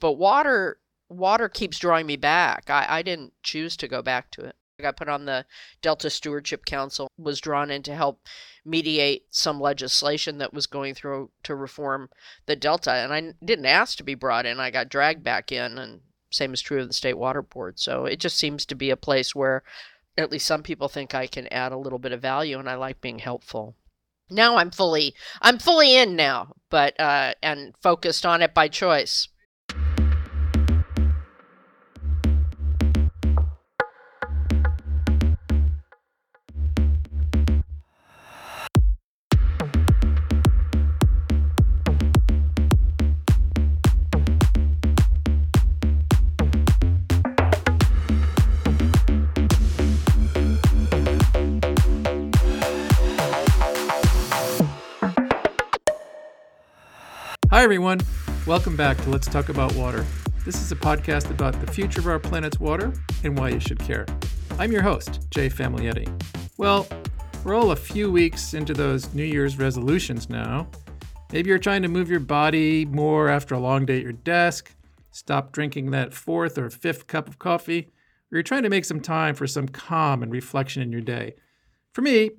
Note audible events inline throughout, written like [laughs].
but water water keeps drawing me back. I, I didn't choose to go back to it. I got put on the Delta Stewardship Council, was drawn in to help mediate some legislation that was going through to reform the Delta. And I didn't ask to be brought in. I got dragged back in, and same is true of the State Water Board. So it just seems to be a place where at least some people think I can add a little bit of value, and I like being helpful. Now I'm fully I'm fully in now, but uh, and focused on it by choice. Hi, everyone. Welcome back to Let's Talk About Water. This is a podcast about the future of our planet's water and why you should care. I'm your host, Jay Famiglietti. Well, we're all a few weeks into those New Year's resolutions now. Maybe you're trying to move your body more after a long day at your desk, stop drinking that fourth or fifth cup of coffee, or you're trying to make some time for some calm and reflection in your day. For me,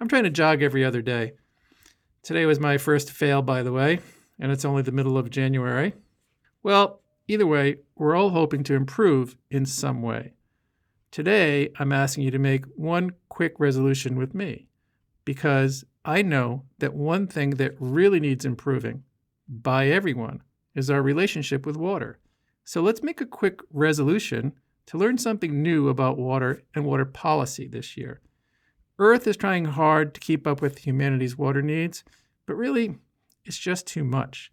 I'm trying to jog every other day. Today was my first fail, by the way and it's only the middle of January. Well, either way, we're all hoping to improve in some way. Today, I'm asking you to make one quick resolution with me because I know that one thing that really needs improving by everyone is our relationship with water. So let's make a quick resolution to learn something new about water and water policy this year. Earth is trying hard to keep up with humanity's water needs, but really, it's just too much.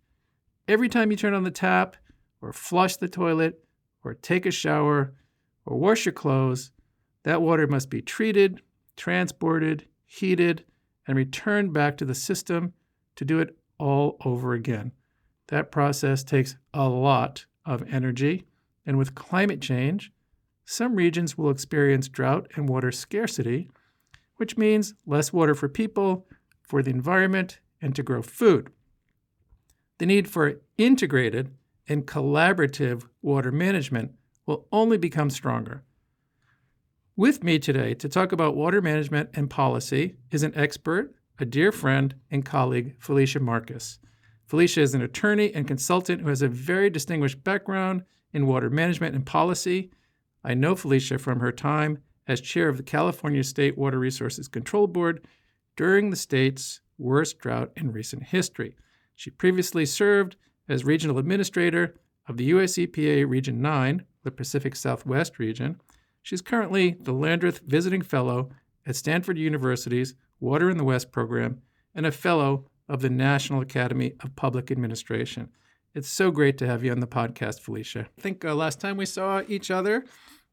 Every time you turn on the tap, or flush the toilet, or take a shower, or wash your clothes, that water must be treated, transported, heated, and returned back to the system to do it all over again. That process takes a lot of energy, and with climate change, some regions will experience drought and water scarcity, which means less water for people, for the environment, and to grow food the need for integrated and collaborative water management will only become stronger. With me today to talk about water management and policy is an expert, a dear friend, and colleague, Felicia Marcus. Felicia is an attorney and consultant who has a very distinguished background in water management and policy. I know Felicia from her time as chair of the California State Water Resources Control Board during the state's worst drought in recent history. She previously served as regional administrator of the US EPA Region 9, the Pacific Southwest region. She's currently the Landreth Visiting Fellow at Stanford University's Water in the West program and a fellow of the National Academy of Public Administration. It's so great to have you on the podcast, Felicia. I think uh, last time we saw each other,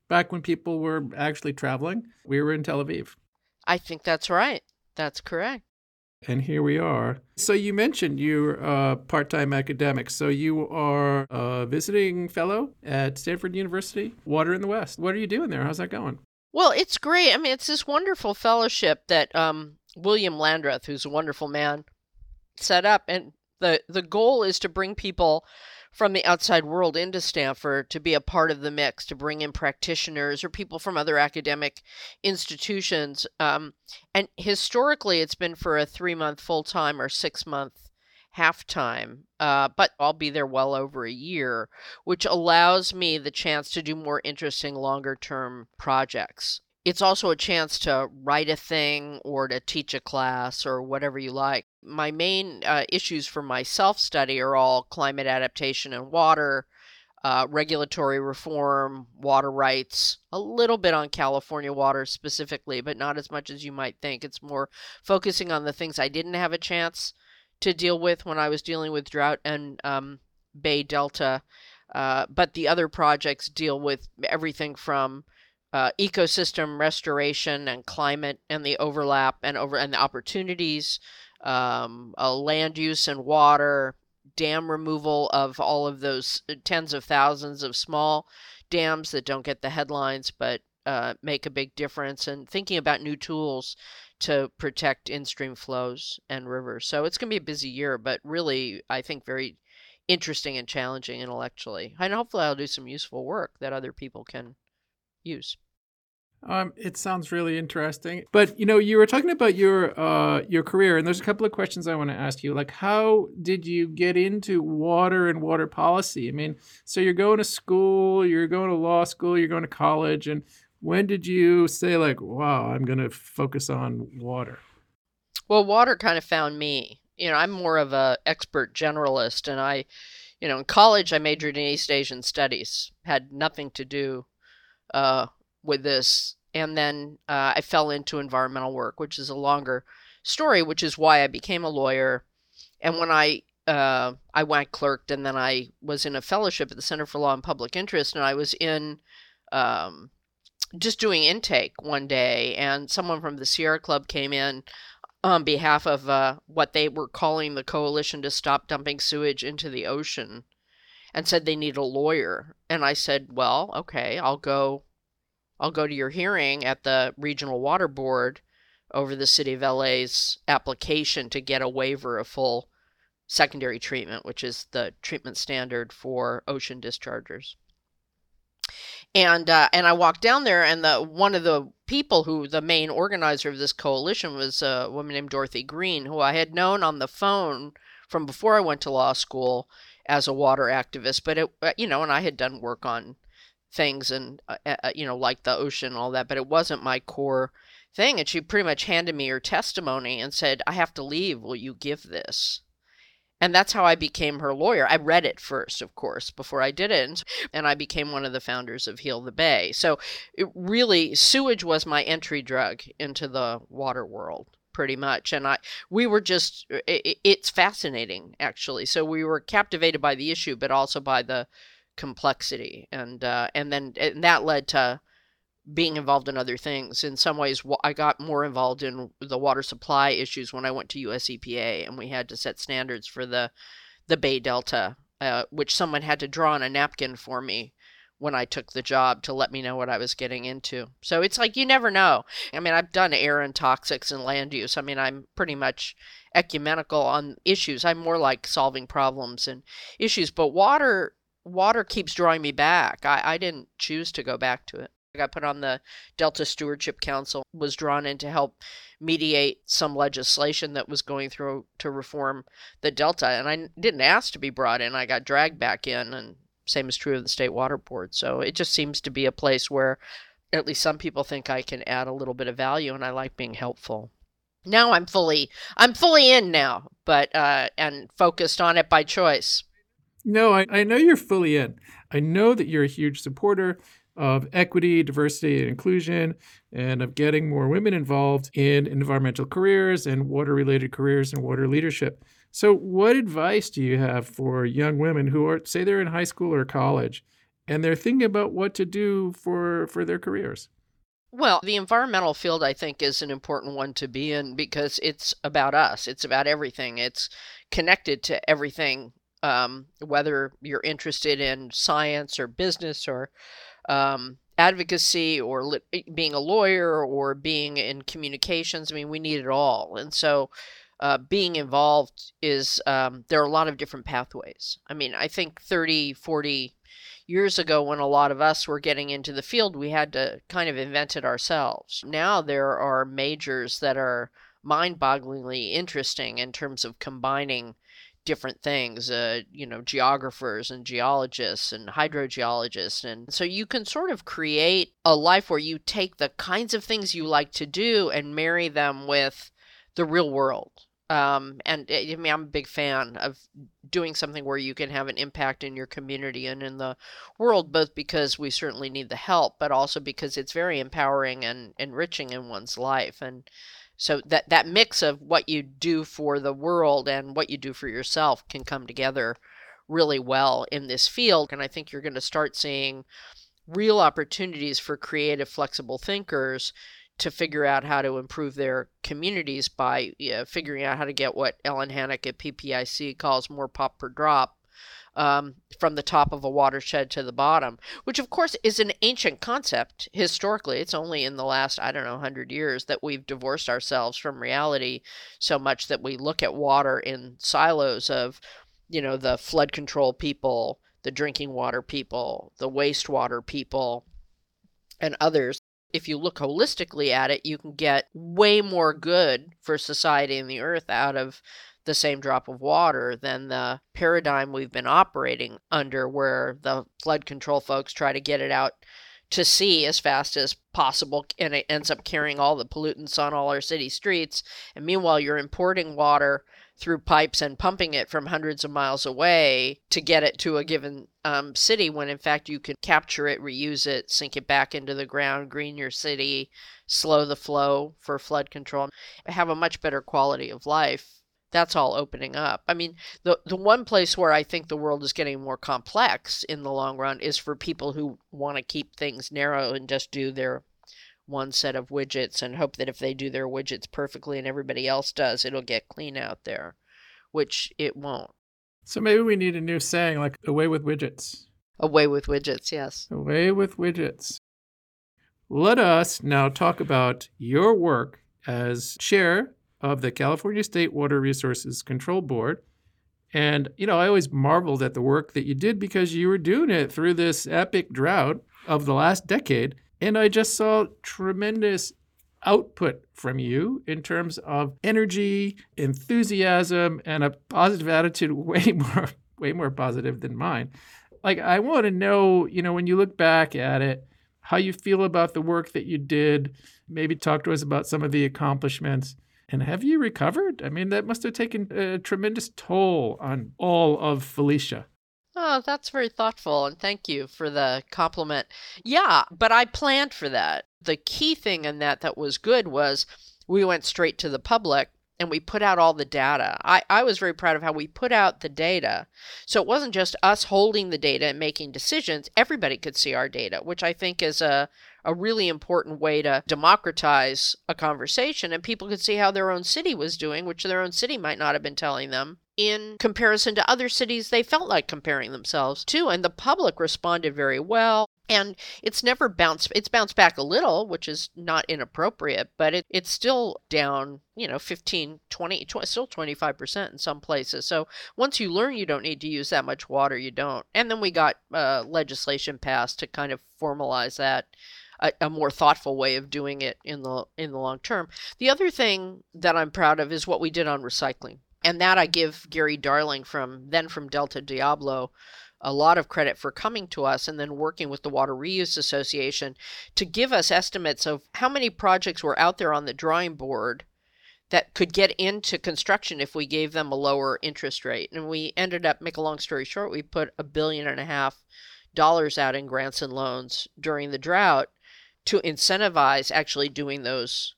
back when people were actually traveling, we were in Tel Aviv. I think that's right. That's correct and here we are. So you mentioned you're a part-time academic. So you are a visiting fellow at Stanford University, Water in the West. What are you doing there? How's that going? Well, it's great. I mean, it's this wonderful fellowship that um, William Landreth, who's a wonderful man, set up, and the the goal is to bring people from the outside world into Stanford to be a part of the mix, to bring in practitioners or people from other academic institutions. Um, and historically, it's been for a three month full time or six month half time, uh, but I'll be there well over a year, which allows me the chance to do more interesting longer term projects it's also a chance to write a thing or to teach a class or whatever you like. My main uh, issues for my self study are all climate adaptation and water, uh, regulatory reform, water rights, a little bit on California water specifically, but not as much as you might think. It's more focusing on the things I didn't have a chance to deal with when I was dealing with drought and um, Bay Delta. Uh, but the other projects deal with everything from uh, ecosystem restoration and climate and the overlap and over and the opportunities, um, uh, land use and water, dam removal of all of those uh, tens of thousands of small dams that don't get the headlines but uh, make a big difference, and thinking about new tools to protect in stream flows and rivers. So it's going to be a busy year, but really, I think very interesting and challenging intellectually. And hopefully, I'll do some useful work that other people can use. Um, it sounds really interesting. But you know, you were talking about your uh, your career, and there's a couple of questions I want to ask you. Like, how did you get into water and water policy? I mean, so you're going to school, you're going to law school, you're going to college, and when did you say like, "Wow, I'm going to focus on water"? Well, water kind of found me. You know, I'm more of a expert generalist, and I, you know, in college I majored in East Asian studies, had nothing to do uh, with this. And then uh, I fell into environmental work, which is a longer story, which is why I became a lawyer. And when I uh, I went clerked, and then I was in a fellowship at the Center for Law and Public Interest, and I was in um, just doing intake one day, and someone from the Sierra Club came in on behalf of uh, what they were calling the Coalition to Stop Dumping Sewage into the Ocean, and said they need a lawyer. And I said, "Well, okay, I'll go I'll go to your hearing at the Regional Water Board over the City of LA's application to get a waiver of full secondary treatment, which is the treatment standard for ocean dischargers. And uh, and I walked down there, and the one of the people who the main organizer of this coalition was a woman named Dorothy Green, who I had known on the phone from before I went to law school as a water activist. But it, uh, you know, and I had done work on things and uh, uh, you know like the ocean and all that but it wasn't my core thing and she pretty much handed me her testimony and said i have to leave. Will you give this? And that's how i became her lawyer. I read it first of course before i did it and i became one of the founders of heal the bay. So it really sewage was my entry drug into the water world pretty much and i we were just it, it's fascinating actually. So we were captivated by the issue but also by the complexity and uh, and then and that led to being involved in other things. In some ways i got more involved in the water supply issues when i went to us epa and we had to set standards for the the bay delta uh, which someone had to draw on a napkin for me when i took the job to let me know what i was getting into. So it's like you never know. I mean i've done air and toxics and land use. I mean i'm pretty much ecumenical on issues. I'm more like solving problems and issues. But water water keeps drawing me back. I, I didn't choose to go back to it. I got put on the Delta Stewardship Council, was drawn in to help mediate some legislation that was going through to reform the Delta. And I didn't ask to be brought in. I got dragged back in, and same is true of the State Water Board. So it just seems to be a place where at least some people think I can add a little bit of value, and I like being helpful. Now I'm fully I'm fully in now, but uh, and focused on it by choice. No, I, I know you're fully in. I know that you're a huge supporter of equity, diversity, and inclusion, and of getting more women involved in environmental careers and water related careers and water leadership. So, what advice do you have for young women who are, say, they're in high school or college and they're thinking about what to do for, for their careers? Well, the environmental field, I think, is an important one to be in because it's about us. It's about everything. It's connected to everything um, whether you're interested in science or business or um, advocacy or eh, being a lawyer or being in communications. I mean, we need it all. And so uh, being involved is, um, there are a lot of different pathways. I mean, I think 30, 40 years ago, when a lot of us were getting into the field, we had to kind of invent it ourselves. Now there are majors that are mind bogglingly interesting in terms of combining different things, uh, you know, geographers and geologists and hydrogeologists. And so you can sort of create a life where you take the kinds of things you like to do and marry them with the real world. Um, and eh, I mean, I'm a big fan of doing something where you can have an impact in your community and in the world, both because we certainly need the help, but also because it's very empowering and enriching in one's life. And so that that mix of what you do for the world and what you do for yourself can come together really well in this field and i think you're going to start seeing real opportunities for creative flexible thinkers to figure out how to improve their communities by you know, figuring out how to get what Ellen Hanak at ppic calls more pop per drop um, from the top of a watershed to the bottom, which of course is an ancient concept historically. It's only in the last, I don't know, 100 years that we've divorced ourselves from reality so much that we look at water in silos of you know, the flood control people, the drinking water people, the wastewater people, and others. If you look holistically at it, you can get way more good for society and the earth out of the same drop of water than the paradigm we've been operating under, where the flood control folks try to get it out to sea as fast as possible and it ends up carrying all the pollutants on all our city streets. And meanwhile, you're importing water through pipes and pumping it from hundreds of miles away to get it to a given um, city when in fact you could capture it, reuse it, sink it back into the ground, green your city, slow the flow for flood control, have a much better quality of life. That's all opening up. I mean, the the one place where I think the world is getting more complex in the long run is for people who want to keep things narrow and just do their one set of widgets and hope that if they do their widgets perfectly and everybody else does, it'll get clean out there, which it won't. So maybe we need a new saying like away with widgets. Away with widgets, yes. Away with widgets. Let us now talk about your work as chair of the California State Water Resources Control Board. And, you know, I always marveled at the work that you did because you were doing it through this epic drought of the last decade. And I just saw tremendous output from you in terms of energy, enthusiasm, and a positive attitude [laughs] way more way more positive than mine. Like I want to know, you know, when you look back at it, how you feel about the work that you did, maybe talk to us about some of the accomplishments. And have you recovered? I mean, that must have taken a tremendous toll on all of Felicia. Oh, that's very thoughtful, and thank you for the compliment. Yeah, but I planned for that. The key thing in that that was good was we went straight to the public and we put out all the data. I, I was very proud of how we put out the data. So it wasn't just us holding the data and making decisions, everybody could see our data, which I think is a, a really important way to democratize a conversation. And people could see how their own city was doing, which their own city might not have been telling them in comparison to other cities they felt like comparing themselves to. And the public responded very well. And it's never bounced, it's bounced back a little, which is not inappropriate, but it, it's still down, you know, 15, 20, 20, still 25% in some places. So once you learn you don't need to use that much water, you don't. And then we got uh, legislation passed to kind of formalize that. A, a, more thoughtful way of doing it in the in the long term. The other thing that I'm proud of is what we did on recycling and that I give Gary Darling from then from Delta Diablo a lot of credit for coming to us and then working with the Water Reuse Association to give us estimates of how many projects were out there on the drawing board that could get into construction if we gave them a lower interest rate. And we ended up, make a long story short, we put a billion and a half dollars out in grants and loans during the drought to incentivize actually doing those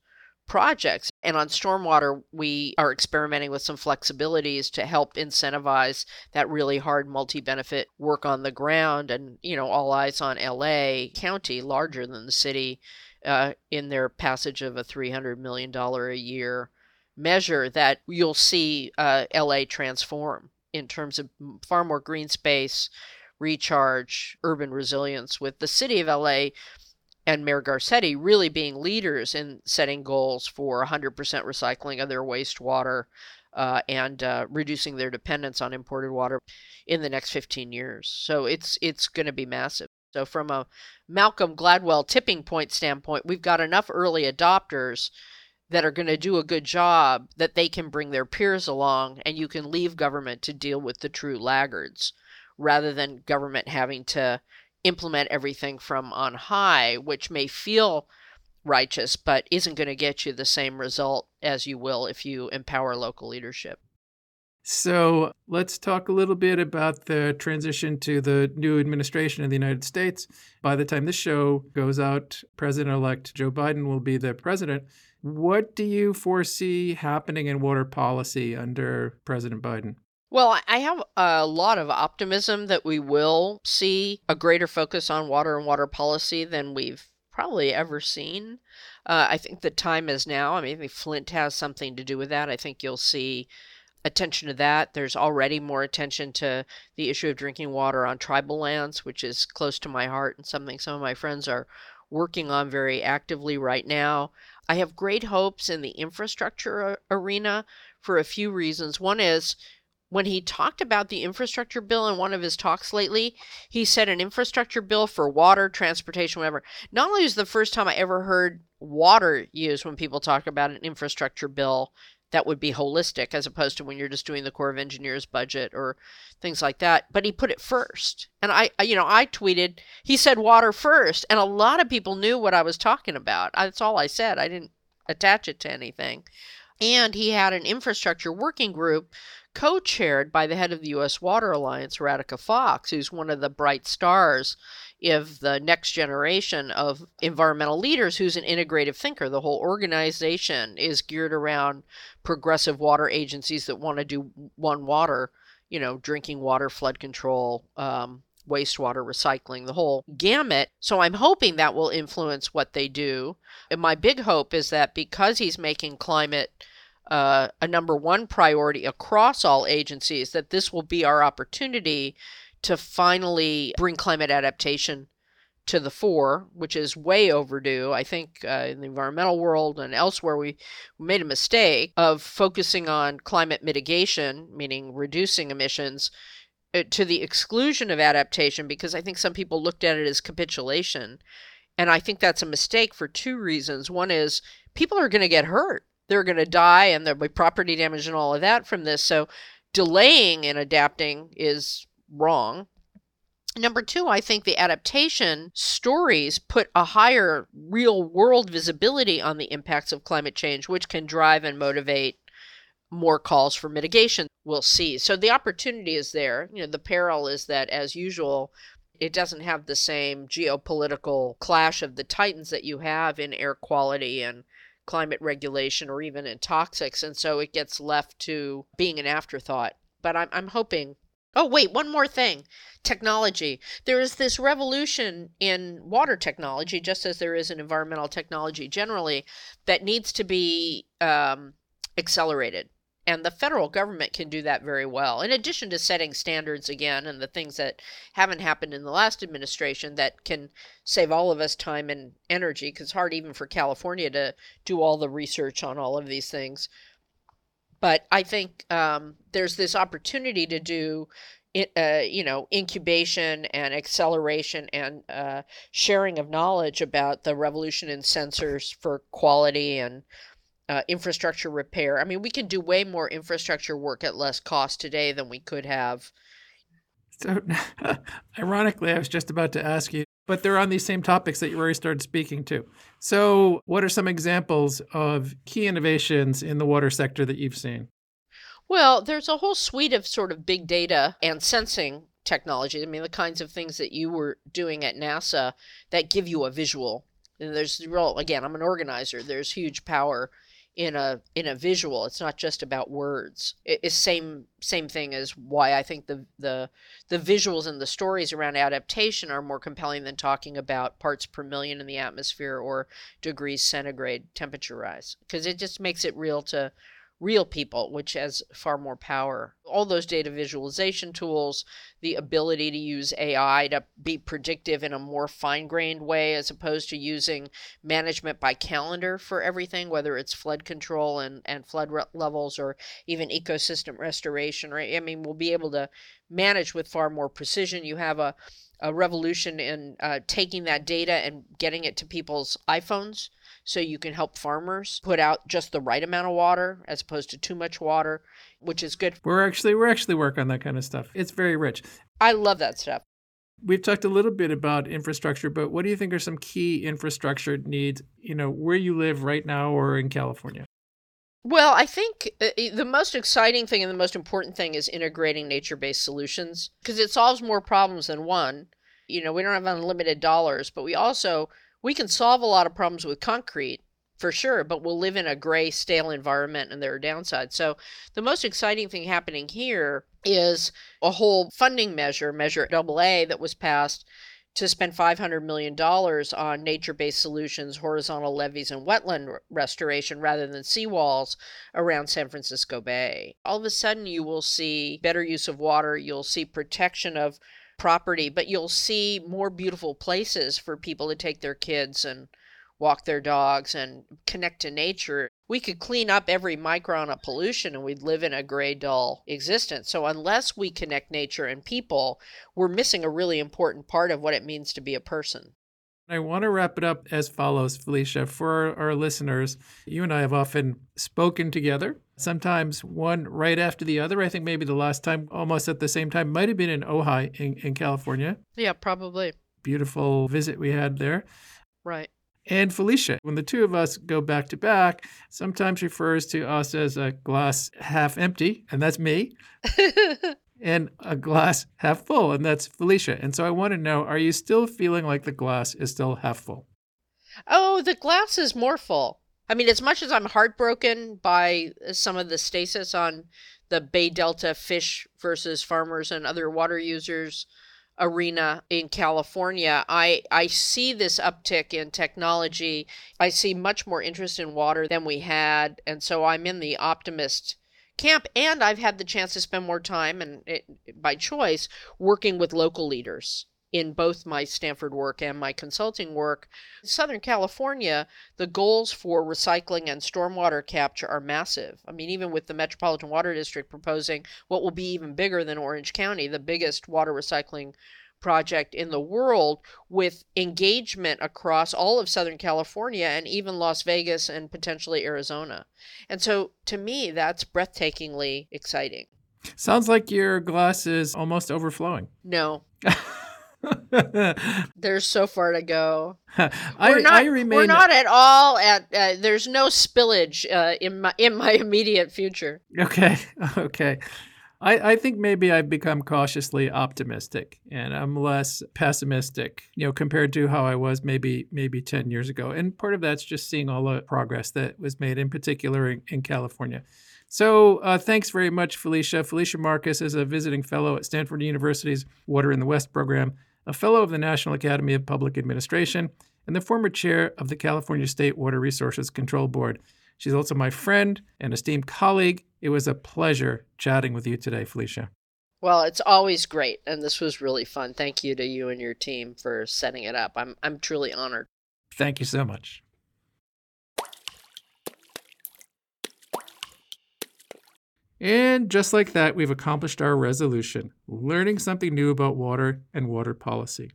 projects. And on stormwater, we are experimenting with some flexibilities to help incentivize that really hard multi benefit work on the ground. And, you know, all eyes on LA County, larger than the city, uh, in their passage of a $300 million a year measure that you'll see uh, LA transform in terms of far more green space, recharge, urban resilience, with the city of LA and Mayor Garcetti really being leaders in setting goals for 100% recycling of their wastewater uh, and uh, reducing their dependence on imported water in the next 15 years. So it's it's going to be massive. So from a Malcolm Gladwell tipping point standpoint, we've got enough early adopters that are going to do a good job that they can bring their peers along and you can leave government to deal with the true laggards rather than government having to implement everything from on high, which may feel righteous, but isn't going to get you the same result as you will if you empower local leadership. So let's talk a little bit about the transition to the new administration in the United States. By the time this show goes out, President elect Joe Biden will be the president. What do you foresee happening in water policy under President Biden? Well, I have a lot of optimism that we will see a greater focus on water and water policy than we've probably ever seen. Uh, I think the time is now. I mean, Flint has something to do with that. I think you'll see attention to that. There's already more attention to the issue of drinking water on tribal lands, which is close to my heart and something some of my friends are working on very actively right now. I have great hopes in the infrastructure arena for a few reasons. One is when he talked about the infrastructure bill in one of his talks lately, he said an infrastructure bill for water, transportation, whatever. Not only is the first time I ever heard water used when people talk about an infrastructure bill that would be holistic as opposed to when you're just doing the Corps of Engineers budget or things like that, but he put it first. And I, you know, I tweeted, he said water first, and a lot of people knew what I was talking about. That's all I said. I didn't attach it to anything. And he had an infrastructure working group co chaired by the head of the U.S. Water Alliance, Radhika Fox, who's one of the bright stars of the next generation of environmental leaders who's an integrative thinker. The whole organization is geared around progressive water agencies that want to do one water, you know, drinking water, flood control, um, wastewater recycling, the whole gamut. So I'm hoping that will influence what they do. And my big hope is that because he's making climate uh, a number one priority across all agencies, that this will be our opportunity to finally bring climate adaptation to the fore, which is way overdue. I think uh, in the environmental world and elsewhere, we made a mistake of focusing on climate mitigation, meaning reducing emissions, uh, to the exclusion of adaptation, because I think some people looked at it as capitulation. And I think that's a mistake for two reasons. One is people are going to get hurt they're going to die and there'll be property damage and all of that from this. So delaying and adapting is wrong. Number two, I think the adaptation stories put a higher real world visibility on the impacts of climate change, which can drive and motivate more calls for mitigation. We'll see. So the opportunity is there. You know, the peril is that, as usual, it doesn't have the same geopolitical clash of the titans that you have in air quality and climate regulation or even in toxics. And so it gets left to being an afterthought. But I'm, I'm hoping. Oh, wait, one more thing technology. There is this revolution in water technology, just as there is in environmental technology generally, that needs to be um, accelerated. And the federal government can do that very well. In addition to setting standards again and the things that haven't happened in the last administration that can save all of us time and energy, because it's hard even for California to do all the research on all of these things. But I think um, there's this opportunity to do uh, you know, incubation and acceleration and uh, sharing of knowledge about the revolution in sensors for quality and uh, infrastructure repair. I mean, we can do way more infrastructure work at less cost today than we could have. So, [laughs] ironically, I was just about to ask you, but they're on these same topics that you already started speaking to. So, what are some examples of key innovations in the water sector that you've seen? Well, there's a whole suite of sort of big data and sensing technology. I mean, the kinds of things that you were doing at NASA that give you a visual. And there's real, again, I'm an organizer. There's huge power in a in a visual it's not just about words. It's same same thing as why i think the the the visuals and the stories around adaptation are more compelling than talking about parts per million in the atmosphere or degrees centigrade temperature rise because it just makes it real to real people, which has far more power. All those data visualization tools, the ability to use AI to be predictive in a more fine grained way as opposed to using management by calendar for everything, whether it's flood control and, and flood re- levels or even ecosystem restoration. Right? I mean, we'll be able to manage with far more precision. You have a a revolution in uh, taking that data and getting it to people's iPhones so you can help farmers put out just the right amount of water as opposed to too much water, which is good. We're actually we're actually working on that kind of stuff. It's very rich. I love that stuff. We've talked a little bit about infrastructure, but what do you think are some key infrastructure needs, you know, where you live right now or in California? Well, I think uh, the most exciting thing and the most important thing is integrating nature based solutions because it solves more problems than one. You know, we don't have unlimited dollars, but we also we can solve a lot of problems with concrete for sure, but we'll live in a gray, stale environment and there are downsides. So, the most exciting thing happening here is a whole funding measure, Measure AA, that was passed to spend $500 million on nature based solutions, horizontal levees, and wetland restoration rather than seawalls around San Francisco Bay. All of a sudden, you will see better use of water, you'll see protection of property, but you'll see more beautiful places for people to take their kids and walk their dogs and connect to nature, we could clean up every micron of pollution and we'd live in a gray, dull existence. So, unless we connect nature and people, we're missing a really important part of what it means to be a person. I want to wrap it up as follows, Felicia. For our listeners, you and I have often spoken together, sometimes one right after the other. I think maybe the last time, almost at the same time, might have been in Ojai in, in California. Yeah, probably. Beautiful visit we had there. Right. And Felicia, when the two of us go back to back, sometimes refers to us as a glass half empty, and that's me, [laughs] and a glass half full, and that's Felicia. And so I want to know are you still feeling like the glass is still half full? Oh, the glass is more full. I mean, as much as I'm heartbroken by some of the stasis on the Bay Delta fish versus farmers and other water users arena in California, I, I see this uptick in technology. I see much more interest in water than we had. And so I'm in the optimist camp. And I've had the chance to spend more time, and it, by choice, working with local leaders in both my Stanford work and my consulting work. In Southern California, the goals for recycling and stormwater capture are massive. I mean, even with the Metropolitan Water District proposing what will be even bigger than Orange County, the biggest water recycling project in the world with engagement across all of Southern California and even Las Vegas and potentially Arizona. And so to me, that's breathtakingly exciting. Sounds like your glass is almost overflowing. No. [laughs] [laughs] there's so far to go. [laughs] I, we're not, I remain. We're not at all at. Uh, there's no spillage uh, in my in my [laughs] immediate future. Okay. Okay. I, I think maybe I've become cautiously optimistic and I'm less pessimistic, you know, compared to how I was maybe maybe 10 years ago. And part of that's just seeing all the progress that was made, in particular in, in California. So uh, thanks very much, Felicia. Felicia Marcus is a visiting fellow at Stanford University's Water in the West program, a fellow of the National Academy of Public Administration, and the former chair of the California State Water Resources Control Board. She's also my friend and esteemed colleague. It was a pleasure chatting with you today, Felicia. Well, it's always great, and this was really fun. Thank you to you and your team for setting it up. I'm I'm truly honored. Thank you so much. And just like that, we've accomplished our resolution learning something new about water and water policy.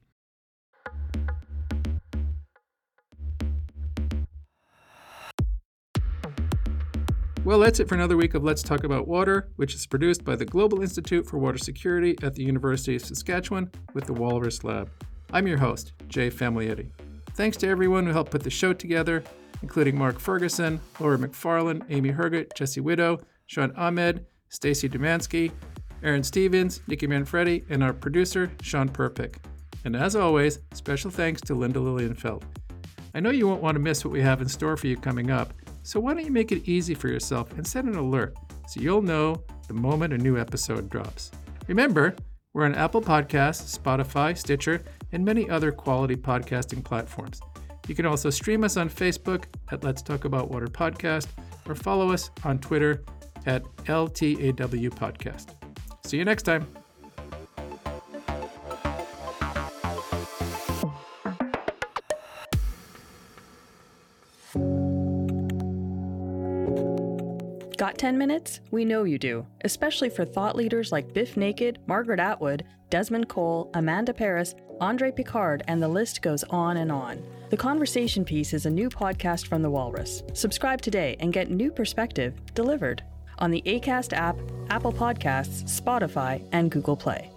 Well, that's it for another week of Let's Talk About Water, which is produced by the Global Institute for Water Security at the University of Saskatchewan with the Walrus Lab. I'm your host, Jay Famiglietti. Thanks to everyone who helped put the show together, including Mark Ferguson, Laura McFarland, Amy Herget, Jesse Widow, Sean Ahmed, Stacy Dumansky, Aaron Stevens, Nikki Manfredi, and our producer, Sean Perpick. And as always, special thanks to Linda Lilienfeld. I know you won't want to miss what we have in store for you coming up, so why don't you make it easy for yourself and set an alert so you'll know the moment a new episode drops. Remember, we're on Apple Podcasts, Spotify, Stitcher, and many other quality podcasting platforms. You can also stream us on Facebook at Let's Talk About Water Podcast or follow us on Twitter at LTAW Podcast. See you next time. Got 10 minutes? We know you do, especially for thought leaders like Bif Naked, Margaret Atwood, Desmond Cole, Amanda Parris, Andre Picard, and the list goes on and on. The Conversation Piece is a new podcast from The Walrus. Subscribe today and get new perspective delivered on the ACAST app, Apple Podcasts, Spotify, and Google Play.